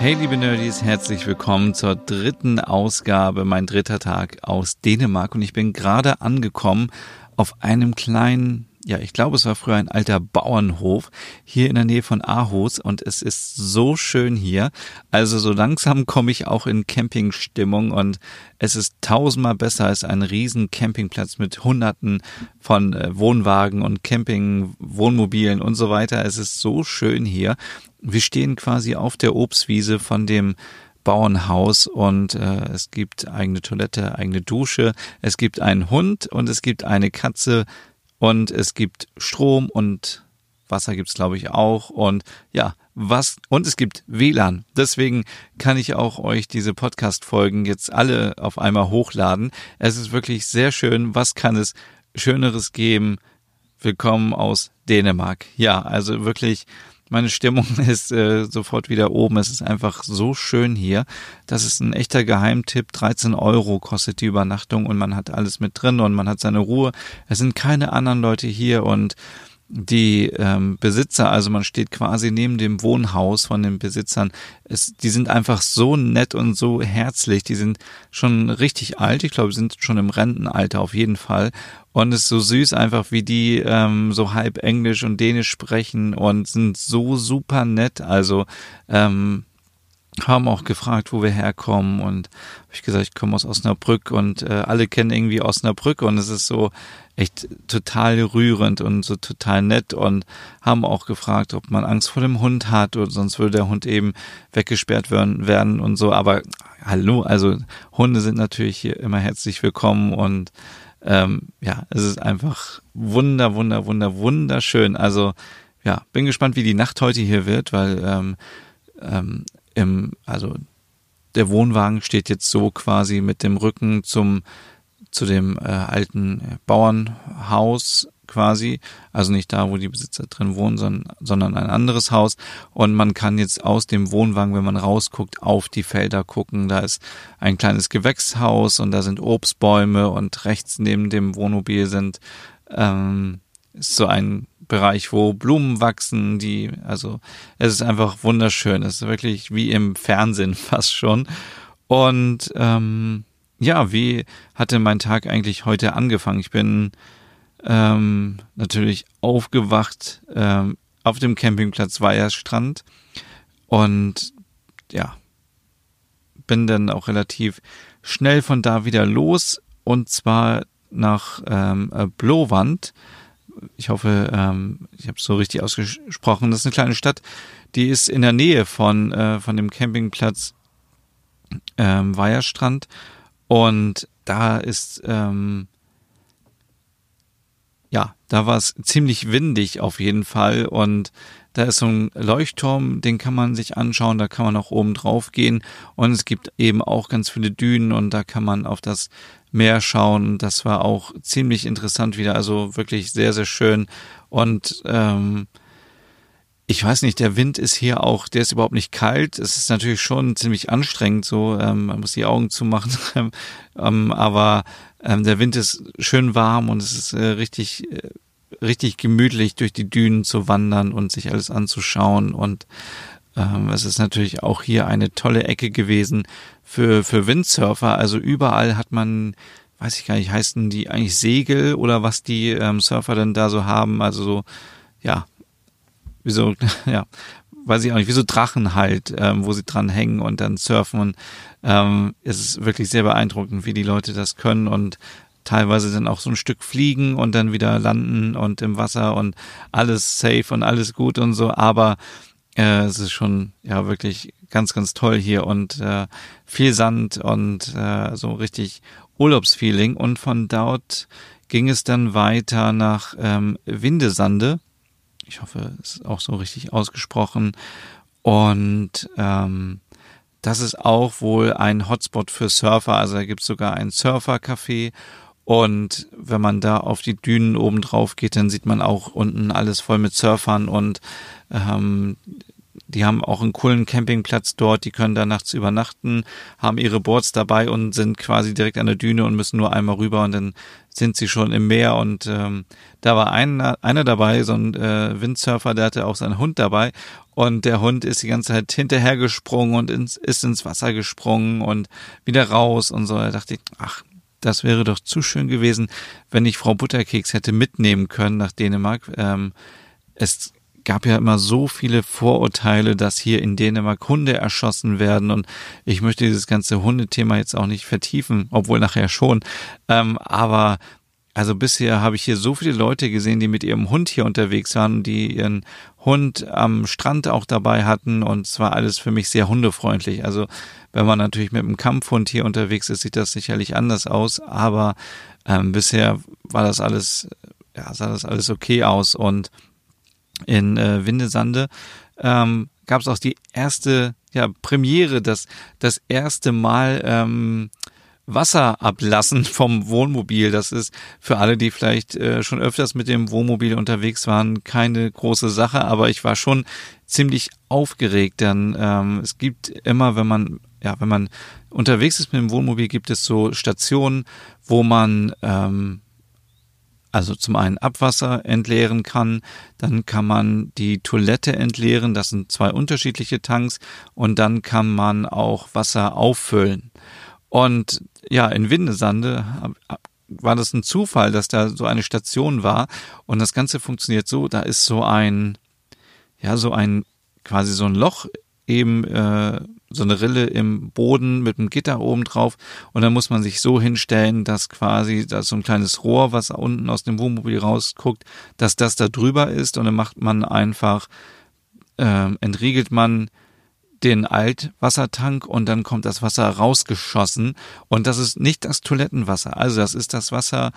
Hey liebe Nerdies, herzlich willkommen zur dritten Ausgabe, mein dritter Tag aus Dänemark. Und ich bin gerade angekommen auf einem kleinen, ja ich glaube es war früher ein alter Bauernhof hier in der Nähe von Aarhus und es ist so schön hier. Also so langsam komme ich auch in Campingstimmung und es ist tausendmal besser als ein riesen Campingplatz mit hunderten von äh, Wohnwagen und Camping, Wohnmobilen und so weiter. Es ist so schön hier wir stehen quasi auf der Obstwiese von dem Bauernhaus und äh, es gibt eigene Toilette, eigene Dusche, es gibt einen Hund und es gibt eine Katze und es gibt Strom und Wasser gibt's glaube ich auch und ja, was und es gibt WLAN. Deswegen kann ich auch euch diese Podcast Folgen jetzt alle auf einmal hochladen. Es ist wirklich sehr schön. Was kann es schöneres geben? Willkommen aus Dänemark. Ja, also wirklich meine Stimmung ist äh, sofort wieder oben. Es ist einfach so schön hier. Das ist ein echter Geheimtipp. 13 Euro kostet die Übernachtung und man hat alles mit drin und man hat seine Ruhe. Es sind keine anderen Leute hier und die ähm, Besitzer, also man steht quasi neben dem Wohnhaus von den Besitzern, es, die sind einfach so nett und so herzlich, die sind schon richtig alt, ich glaube, sind schon im Rentenalter auf jeden Fall. Und es ist so süß einfach, wie die ähm, so halb Englisch und Dänisch sprechen und sind so super nett, also ähm, haben auch gefragt, wo wir herkommen und habe ich gesagt, ich komme aus Osnabrück und äh, alle kennen irgendwie Osnabrück und es ist so echt total rührend und so total nett und haben auch gefragt, ob man Angst vor dem Hund hat oder sonst würde der Hund eben weggesperrt werden, werden und so. Aber hallo, also Hunde sind natürlich hier immer herzlich willkommen und ähm, ja, es ist einfach wunder, wunder, wunder, wunderschön. Also ja, bin gespannt, wie die Nacht heute hier wird, weil ähm, ähm, im, also der Wohnwagen steht jetzt so quasi mit dem Rücken zum zu dem äh, alten Bauernhaus quasi, also nicht da, wo die Besitzer drin wohnen, sondern, sondern ein anderes Haus. Und man kann jetzt aus dem Wohnwagen, wenn man rausguckt, auf die Felder gucken. Da ist ein kleines Gewächshaus und da sind Obstbäume und rechts neben dem Wohnmobil sind ähm, ist so ein Bereich, wo Blumen wachsen, die, also es ist einfach wunderschön. Es ist wirklich wie im Fernsehen fast schon. Und ähm, ja, wie hatte mein Tag eigentlich heute angefangen? Ich bin ähm, natürlich aufgewacht ähm, auf dem Campingplatz Weiherstrand und ja, bin dann auch relativ schnell von da wieder los und zwar nach ähm, Blowand ich hoffe, ähm, ich habe es so richtig ausgesprochen. Das ist eine kleine Stadt, die ist in der Nähe von, äh, von dem Campingplatz ähm, Weiherstrand. Und da ist, ähm, ja, da war es ziemlich windig auf jeden Fall. Und da ist so ein Leuchtturm, den kann man sich anschauen, da kann man auch oben drauf gehen. Und es gibt eben auch ganz viele Dünen und da kann man auf das Meer schauen. Das war auch ziemlich interessant wieder, also wirklich sehr, sehr schön. Und ähm, ich weiß nicht, der Wind ist hier auch, der ist überhaupt nicht kalt. Es ist natürlich schon ziemlich anstrengend, so ähm, man muss die Augen zumachen, ähm, aber ähm, der Wind ist schön warm und es ist äh, richtig, äh, richtig gemütlich durch die Dünen zu wandern und sich alles anzuschauen und ähm, es ist natürlich auch hier eine tolle Ecke gewesen für, für Windsurfer. Also überall hat man, weiß ich gar nicht, heißen die eigentlich Segel oder was die ähm, Surfer denn da so haben. Also so, ja, wie so, ja, weiß ich auch nicht, wie so Drachen halt, ähm, wo sie dran hängen und dann surfen. Und ähm, es ist wirklich sehr beeindruckend, wie die Leute das können und teilweise dann auch so ein Stück fliegen und dann wieder landen und im Wasser und alles safe und alles gut und so. Aber äh, es ist schon ja wirklich ganz, ganz toll hier und äh, viel Sand und äh, so richtig Urlaubsfeeling. Und von dort ging es dann weiter nach ähm, Windesande. Ich hoffe, es ist auch so richtig ausgesprochen. Und ähm, das ist auch wohl ein Hotspot für Surfer. Also da gibt's sogar ein Surfer-Café. Und wenn man da auf die Dünen oben drauf geht, dann sieht man auch unten alles voll mit Surfern und ähm, die haben auch einen coolen Campingplatz dort, die können da nachts übernachten, haben ihre Boards dabei und sind quasi direkt an der Düne und müssen nur einmal rüber und dann sind sie schon im Meer und ähm, da war einer, einer dabei, so ein äh, Windsurfer, der hatte auch seinen Hund dabei und der Hund ist die ganze Zeit hinterhergesprungen und ins, ist ins Wasser gesprungen und wieder raus und so. Da dachte ich, ach, das wäre doch zu schön gewesen, wenn ich Frau Butterkeks hätte mitnehmen können nach Dänemark. Ähm, es gab ja immer so viele Vorurteile, dass hier in Dänemark Hunde erschossen werden und ich möchte dieses ganze Hundethema jetzt auch nicht vertiefen, obwohl nachher schon. Ähm, aber also bisher habe ich hier so viele Leute gesehen, die mit ihrem Hund hier unterwegs waren, die ihren Hund am Strand auch dabei hatten. Und es war alles für mich sehr hundefreundlich. Also wenn man natürlich mit einem Kampfhund hier unterwegs ist, sieht das sicherlich anders aus, aber ähm, bisher war das alles, ja, sah das alles okay aus. Und in äh, Windesande ähm, gab es auch die erste ja, Premiere, das, das erste Mal ähm, Wasser ablassen vom Wohnmobil. Das ist für alle, die vielleicht äh, schon öfters mit dem Wohnmobil unterwegs waren, keine große Sache, aber ich war schon ziemlich aufgeregt, denn ähm, es gibt immer, wenn man ja, wenn man unterwegs ist mit dem Wohnmobil, gibt es so Stationen, wo man ähm, also zum einen Abwasser entleeren kann, dann kann man die Toilette entleeren, das sind zwei unterschiedliche Tanks und dann kann man auch Wasser auffüllen. Und ja, in Windesande war das ein Zufall, dass da so eine Station war. Und das Ganze funktioniert so, da ist so ein, ja, so ein, quasi so ein Loch eben äh, so eine Rille im Boden mit einem Gitter oben drauf. Und dann muss man sich so hinstellen, dass quasi da so ein kleines Rohr, was unten aus dem Wohnmobil rausguckt, dass das da drüber ist. Und dann macht man einfach, äh, entriegelt man den Altwassertank und dann kommt das Wasser rausgeschossen und das ist nicht das Toilettenwasser, also das ist das Wasser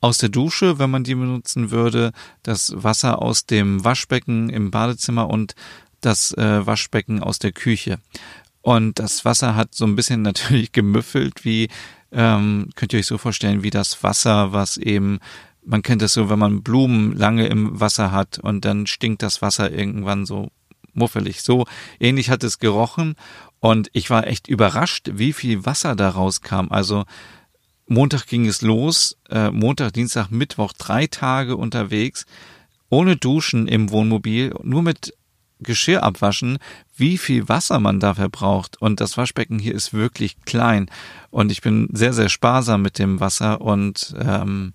aus der Dusche, wenn man die benutzen würde, das Wasser aus dem Waschbecken im Badezimmer und das äh, Waschbecken aus der Küche. Und das Wasser hat so ein bisschen natürlich gemüffelt, wie ähm, könnt ihr euch so vorstellen, wie das Wasser, was eben, man kennt das so, wenn man Blumen lange im Wasser hat und dann stinkt das Wasser irgendwann so muffelig. So ähnlich hat es gerochen und ich war echt überrascht, wie viel Wasser da rauskam. Also Montag ging es los, äh, Montag, Dienstag, Mittwoch, drei Tage unterwegs, ohne Duschen im Wohnmobil, nur mit Geschirr abwaschen, wie viel Wasser man da verbraucht. Und das Waschbecken hier ist wirklich klein. Und ich bin sehr, sehr sparsam mit dem Wasser. Und ähm,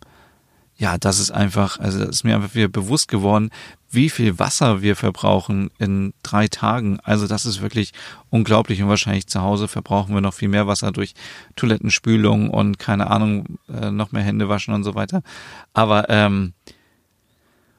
ja, das ist einfach, also das ist mir einfach wieder bewusst geworden, wie viel Wasser wir verbrauchen in drei Tagen. Also das ist wirklich unglaublich. Und wahrscheinlich zu Hause verbrauchen wir noch viel mehr Wasser durch Toilettenspülung und keine Ahnung, äh, noch mehr Hände waschen und so weiter. Aber ähm,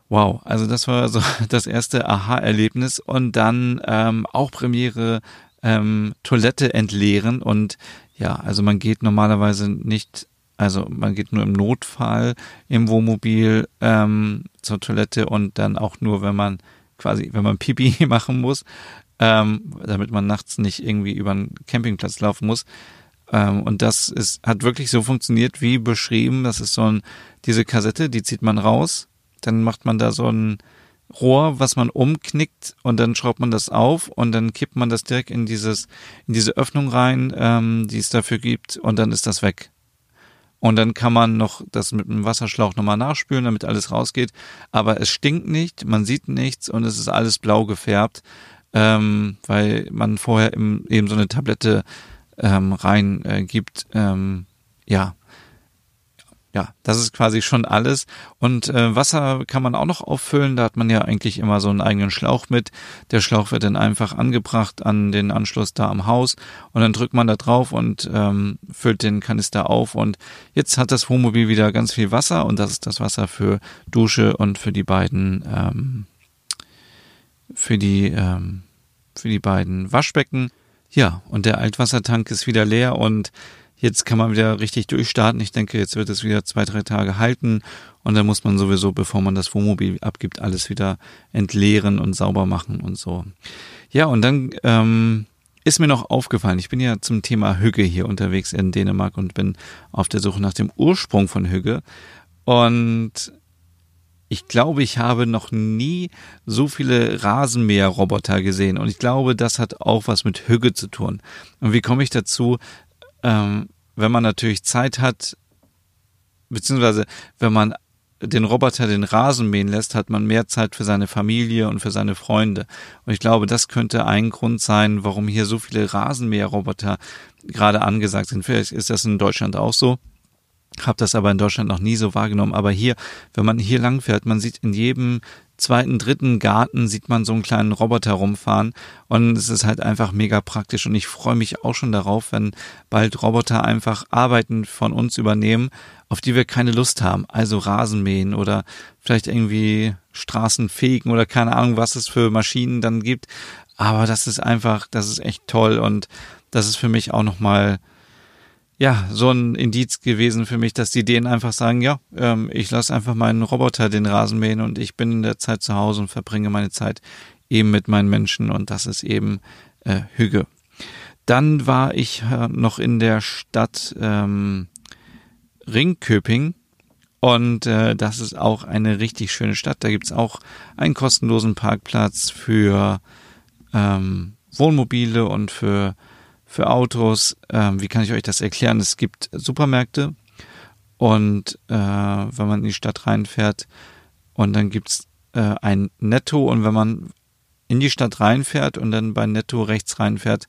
Wow, also das war so das erste Aha-Erlebnis und dann ähm, auch Premiere ähm, Toilette entleeren und ja, also man geht normalerweise nicht, also man geht nur im Notfall im Wohnmobil ähm, zur Toilette und dann auch nur, wenn man quasi, wenn man Pipi machen muss, ähm, damit man nachts nicht irgendwie über einen Campingplatz laufen muss. Ähm, und das ist, hat wirklich so funktioniert wie beschrieben. Das ist so ein, diese Kassette, die zieht man raus dann macht man da so ein Rohr, was man umknickt und dann schraubt man das auf und dann kippt man das direkt in dieses, in diese Öffnung rein, ähm, die es dafür gibt und dann ist das weg. Und dann kann man noch das mit einem Wasserschlauch nochmal nachspülen, damit alles rausgeht. Aber es stinkt nicht, man sieht nichts und es ist alles blau gefärbt, ähm, weil man vorher eben so eine Tablette ähm, rein äh. Ähm, ja, ja, das ist quasi schon alles. Und äh, Wasser kann man auch noch auffüllen. Da hat man ja eigentlich immer so einen eigenen Schlauch mit. Der Schlauch wird dann einfach angebracht an den Anschluss da am Haus und dann drückt man da drauf und ähm, füllt den Kanister auf. Und jetzt hat das Wohnmobil wieder ganz viel Wasser und das ist das Wasser für Dusche und für die beiden ähm, für die ähm, für die beiden Waschbecken. Ja, und der Altwassertank ist wieder leer und Jetzt kann man wieder richtig durchstarten. Ich denke, jetzt wird es wieder zwei, drei Tage halten und dann muss man sowieso, bevor man das Wohnmobil abgibt, alles wieder entleeren und sauber machen und so. Ja, und dann ähm, ist mir noch aufgefallen. Ich bin ja zum Thema Hügge hier unterwegs in Dänemark und bin auf der Suche nach dem Ursprung von Hügge. Und ich glaube, ich habe noch nie so viele Rasenmäherroboter gesehen. Und ich glaube, das hat auch was mit Hügge zu tun. Und wie komme ich dazu? Ähm, wenn man natürlich Zeit hat, beziehungsweise wenn man den Roboter den Rasen mähen lässt, hat man mehr Zeit für seine Familie und für seine Freunde. Und ich glaube, das könnte ein Grund sein, warum hier so viele Rasenmäherroboter gerade angesagt sind. Vielleicht ist das in Deutschland auch so. Hab das aber in Deutschland noch nie so wahrgenommen. Aber hier, wenn man hier lang fährt, man sieht in jedem zweiten, dritten Garten sieht man so einen kleinen Roboter rumfahren und es ist halt einfach mega praktisch und ich freue mich auch schon darauf, wenn bald Roboter einfach Arbeiten von uns übernehmen, auf die wir keine Lust haben. Also Rasenmähen oder vielleicht irgendwie Straßen fegen oder keine Ahnung, was es für Maschinen dann gibt. Aber das ist einfach, das ist echt toll und das ist für mich auch nochmal ja, so ein Indiz gewesen für mich, dass die denen einfach sagen, ja, ähm, ich lasse einfach meinen Roboter den Rasen mähen und ich bin in der Zeit zu Hause und verbringe meine Zeit eben mit meinen Menschen und das ist eben äh, Hüge. Dann war ich äh, noch in der Stadt ähm, Ringköping und äh, das ist auch eine richtig schöne Stadt. Da gibt's auch einen kostenlosen Parkplatz für ähm, Wohnmobile und für, für Autos. Ähm, wie kann ich euch das erklären? Es gibt Supermärkte und äh, wenn man in die Stadt reinfährt und dann gibt's äh, ein Netto und wenn man in die Stadt reinfährt und dann bei Netto rechts reinfährt,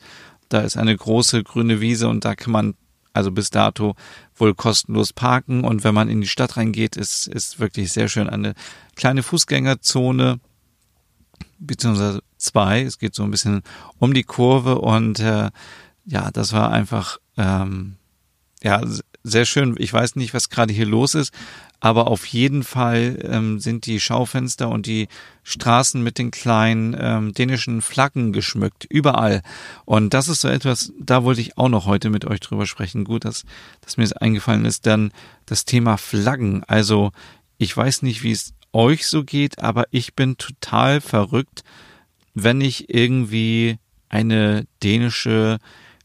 da ist eine große grüne Wiese und da kann man also bis dato wohl kostenlos parken. Und wenn man in die Stadt reingeht, ist, ist wirklich sehr schön eine kleine Fußgängerzone, beziehungsweise zwei. Es geht so ein bisschen um die Kurve und äh, ja, das war einfach ähm, ja sehr schön. Ich weiß nicht, was gerade hier los ist, aber auf jeden Fall ähm, sind die Schaufenster und die Straßen mit den kleinen ähm, dänischen Flaggen geschmückt, überall. Und das ist so etwas, da wollte ich auch noch heute mit euch drüber sprechen. Gut, dass, dass mir das eingefallen ist, dann das Thema Flaggen. Also ich weiß nicht, wie es euch so geht, aber ich bin total verrückt, wenn ich irgendwie eine dänische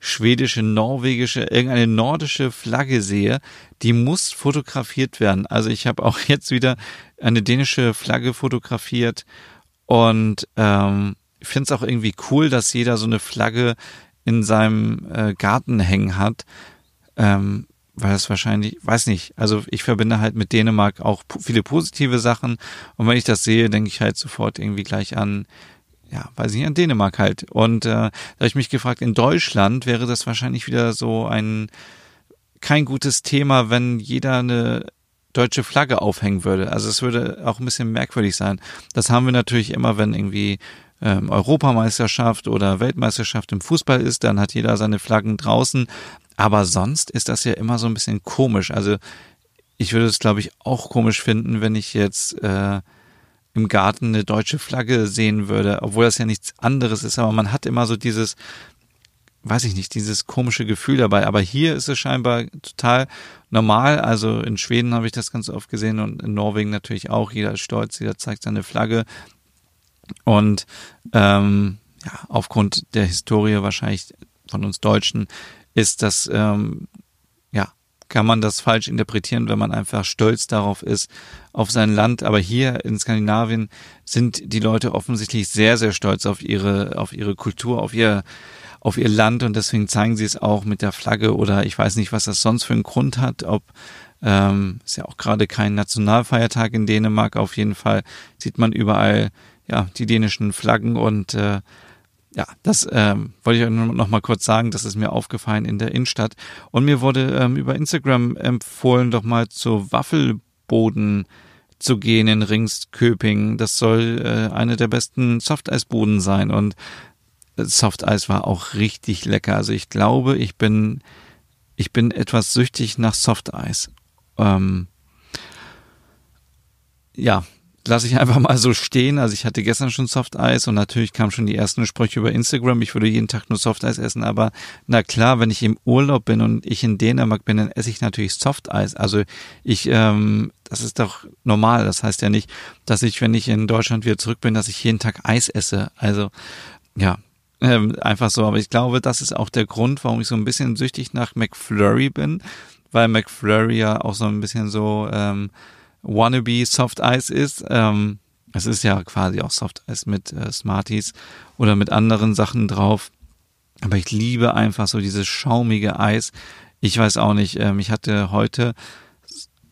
schwedische, norwegische, irgendeine nordische Flagge sehe, die muss fotografiert werden. Also ich habe auch jetzt wieder eine dänische Flagge fotografiert und ähm, finde es auch irgendwie cool, dass jeder so eine Flagge in seinem äh, Garten hängen hat. Ähm, weil das wahrscheinlich, weiß nicht, also ich verbinde halt mit Dänemark auch viele positive Sachen und wenn ich das sehe, denke ich halt sofort irgendwie gleich an ja, weiß ich nicht, in Dänemark halt. Und äh, da habe ich mich gefragt, in Deutschland wäre das wahrscheinlich wieder so ein kein gutes Thema, wenn jeder eine deutsche Flagge aufhängen würde. Also es würde auch ein bisschen merkwürdig sein. Das haben wir natürlich immer, wenn irgendwie ähm, Europameisterschaft oder Weltmeisterschaft im Fußball ist, dann hat jeder seine Flaggen draußen. Aber sonst ist das ja immer so ein bisschen komisch. Also ich würde es, glaube ich, auch komisch finden, wenn ich jetzt äh, im Garten eine deutsche Flagge sehen würde, obwohl das ja nichts anderes ist, aber man hat immer so dieses, weiß ich nicht, dieses komische Gefühl dabei. Aber hier ist es scheinbar total normal. Also in Schweden habe ich das ganz oft gesehen und in Norwegen natürlich auch. Jeder ist stolz, jeder zeigt seine Flagge. Und ähm, ja, aufgrund der Historie wahrscheinlich von uns Deutschen ist das ähm, kann man das falsch interpretieren, wenn man einfach stolz darauf ist, auf sein Land. Aber hier in Skandinavien sind die Leute offensichtlich sehr, sehr stolz auf ihre, auf ihre Kultur, auf ihr, auf ihr Land und deswegen zeigen sie es auch mit der Flagge oder ich weiß nicht, was das sonst für einen Grund hat, ob ähm, ist ja auch gerade kein Nationalfeiertag in Dänemark. Auf jeden Fall sieht man überall ja die dänischen Flaggen und äh, ja, das ähm, wollte ich euch noch mal kurz sagen, das ist mir aufgefallen in der Innenstadt. Und mir wurde ähm, über Instagram empfohlen, doch mal zu Waffelboden zu gehen in Ringsköping. Das soll äh, eine der besten Softeisboden sein. Und äh, Softeis war auch richtig lecker. Also ich glaube, ich bin, ich bin etwas süchtig nach Softeis. Ähm, ja, lasse ich einfach mal so stehen. Also ich hatte gestern schon Softeis und natürlich kamen schon die ersten Sprüche über Instagram. Ich würde jeden Tag nur Softeis essen, aber na klar, wenn ich im Urlaub bin und ich in Dänemark bin, dann esse ich natürlich Softeis. Also ich, ähm, das ist doch normal. Das heißt ja nicht, dass ich, wenn ich in Deutschland wieder zurück bin, dass ich jeden Tag Eis esse. Also ja, Ähm, einfach so, aber ich glaube, das ist auch der Grund, warum ich so ein bisschen süchtig nach McFlurry bin, weil McFlurry ja auch so ein bisschen so ähm, wannabe Soft Eis ist. Ähm, es ist ja quasi auch Soft Eis mit äh, Smarties oder mit anderen Sachen drauf. Aber ich liebe einfach so dieses schaumige Eis. Ich weiß auch nicht, ähm, ich hatte heute,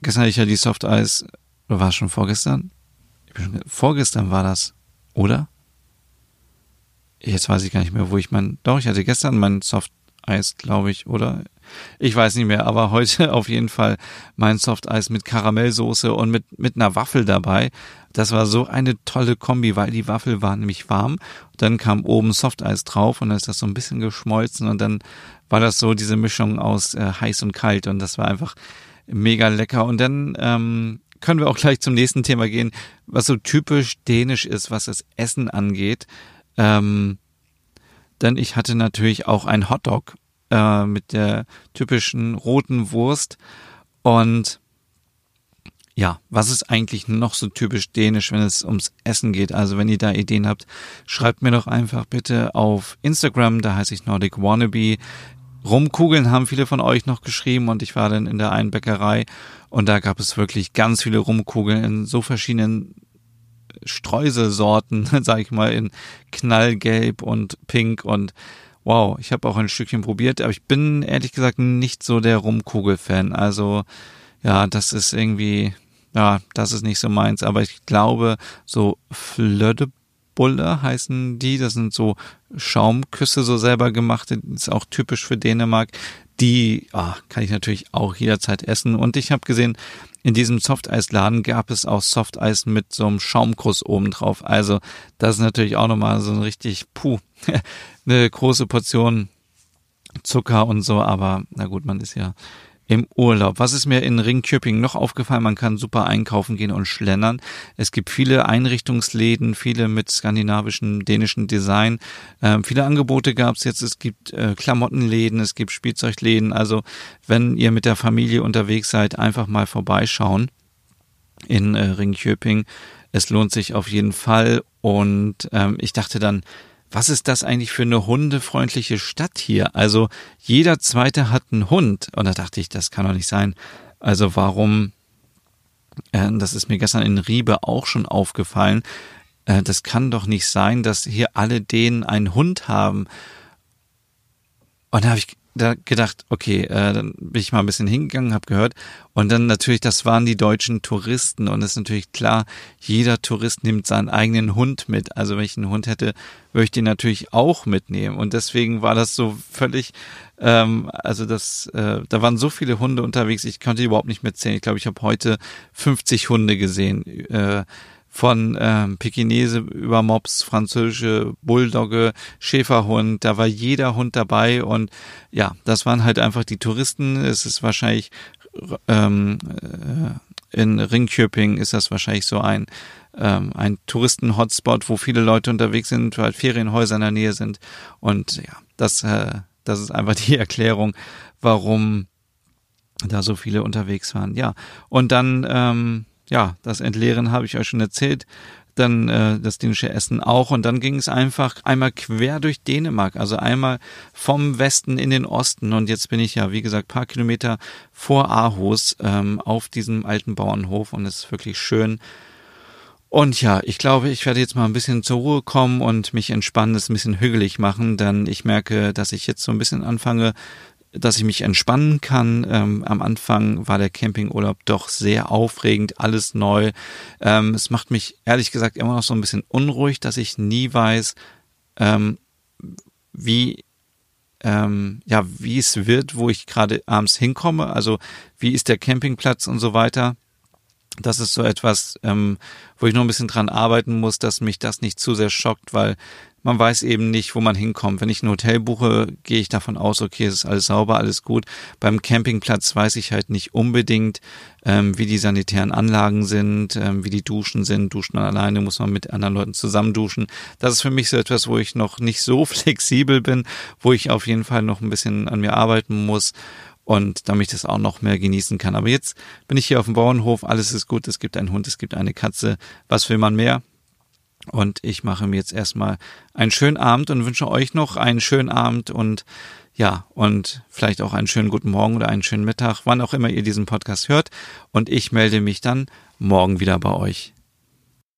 gestern hatte ich ja die Soft Eis, oder war es schon vorgestern? Schon, vorgestern war das, oder? Jetzt weiß ich gar nicht mehr, wo ich mein, doch, ich hatte gestern mein Soft Eis, glaube ich, oder? Ich weiß nicht mehr, aber heute auf jeden Fall mein Softeis mit Karamellsoße und mit, mit einer Waffel dabei. Das war so eine tolle Kombi, weil die Waffel war nämlich warm. Dann kam oben Softeis drauf und dann ist das so ein bisschen geschmolzen und dann war das so diese Mischung aus äh, heiß und kalt und das war einfach mega lecker. Und dann ähm, können wir auch gleich zum nächsten Thema gehen, was so typisch dänisch ist, was das Essen angeht. Ähm, denn ich hatte natürlich auch ein Hotdog äh, mit der typischen roten Wurst. Und ja, was ist eigentlich noch so typisch dänisch, wenn es ums Essen geht? Also wenn ihr da Ideen habt, schreibt mir doch einfach bitte auf Instagram, da heiße ich Nordic Wannabe. Rumkugeln haben viele von euch noch geschrieben und ich war dann in der einen Bäckerei und da gab es wirklich ganz viele Rumkugeln in so verschiedenen Streuselsorten, sag ich mal, in knallgelb und pink und wow, ich habe auch ein Stückchen probiert, aber ich bin ehrlich gesagt nicht so der Rumkugel-Fan. Also ja, das ist irgendwie, ja, das ist nicht so meins, aber ich glaube, so Flödebulle heißen die, das sind so Schaumküsse, so selber gemachte, ist auch typisch für Dänemark. Die oh, kann ich natürlich auch jederzeit essen. Und ich habe gesehen, in diesem Softeisladen gab es auch Softeis mit so einem Schaumkuss obendrauf. Also das ist natürlich auch nochmal so ein richtig, puh, eine große Portion Zucker und so, aber na gut, man ist ja im Urlaub. Was ist mir in Ringköping noch aufgefallen? Man kann super einkaufen gehen und schlendern. Es gibt viele Einrichtungsläden, viele mit skandinavischem, dänischen Design. Ähm, viele Angebote gab es jetzt. Es gibt äh, Klamottenläden, es gibt Spielzeugläden. Also wenn ihr mit der Familie unterwegs seid, einfach mal vorbeischauen in äh, Ringköping. Es lohnt sich auf jeden Fall. Und ähm, ich dachte dann, was ist das eigentlich für eine hundefreundliche Stadt hier? Also jeder zweite hat einen Hund. Und da dachte ich, das kann doch nicht sein. Also warum, äh, das ist mir gestern in Riebe auch schon aufgefallen, äh, das kann doch nicht sein, dass hier alle denen einen Hund haben. Und da habe ich da gedacht, okay, äh, dann bin ich mal ein bisschen hingegangen, habe gehört und dann natürlich, das waren die deutschen Touristen und es ist natürlich klar, jeder Tourist nimmt seinen eigenen Hund mit. Also wenn ich einen Hund hätte, würde ich den natürlich auch mitnehmen und deswegen war das so völlig, ähm, also das, äh, da waren so viele Hunde unterwegs, ich konnte die überhaupt nicht mehr zählen. Ich glaube, ich habe heute 50 Hunde gesehen. Äh, von ähm, Pekinese über Mops, französische Bulldogge, Schäferhund, da war jeder Hund dabei und ja, das waren halt einfach die Touristen. Es ist wahrscheinlich ähm, äh, in Ringköping ist das wahrscheinlich so ein ähm, ein Touristen-Hotspot, wo viele Leute unterwegs sind, weil Ferienhäuser in der Nähe sind und ja, das äh, das ist einfach die Erklärung, warum da so viele unterwegs waren. Ja, und dann ähm, ja, das Entleeren habe ich euch schon erzählt. Dann äh, das dänische Essen auch. Und dann ging es einfach einmal quer durch Dänemark. Also einmal vom Westen in den Osten. Und jetzt bin ich ja, wie gesagt, paar Kilometer vor Aarhus ähm, auf diesem alten Bauernhof. Und es ist wirklich schön. Und ja, ich glaube, ich werde jetzt mal ein bisschen zur Ruhe kommen und mich entspannen, es ein bisschen hügelig machen, denn ich merke, dass ich jetzt so ein bisschen anfange, dass ich mich entspannen kann. Ähm, am Anfang war der Campingurlaub doch sehr aufregend, alles neu. Ähm, es macht mich ehrlich gesagt immer noch so ein bisschen unruhig, dass ich nie weiß, ähm, wie ähm, ja wie es wird, wo ich gerade abends hinkomme. Also wie ist der Campingplatz und so weiter. Das ist so etwas, ähm, wo ich noch ein bisschen dran arbeiten muss, dass mich das nicht zu sehr schockt, weil man weiß eben nicht, wo man hinkommt. Wenn ich ein Hotel buche, gehe ich davon aus, okay, es ist alles sauber, alles gut. Beim Campingplatz weiß ich halt nicht unbedingt, ähm, wie die sanitären Anlagen sind, ähm, wie die Duschen sind. Duschen alleine muss man mit anderen Leuten zusammen duschen. Das ist für mich so etwas, wo ich noch nicht so flexibel bin, wo ich auf jeden Fall noch ein bisschen an mir arbeiten muss und damit ich das auch noch mehr genießen kann. Aber jetzt bin ich hier auf dem Bauernhof, alles ist gut, es gibt einen Hund, es gibt eine Katze. Was will man mehr? Und ich mache mir jetzt erstmal einen schönen Abend und wünsche euch noch einen schönen Abend und ja, und vielleicht auch einen schönen guten Morgen oder einen schönen Mittag, wann auch immer ihr diesen Podcast hört. Und ich melde mich dann morgen wieder bei euch.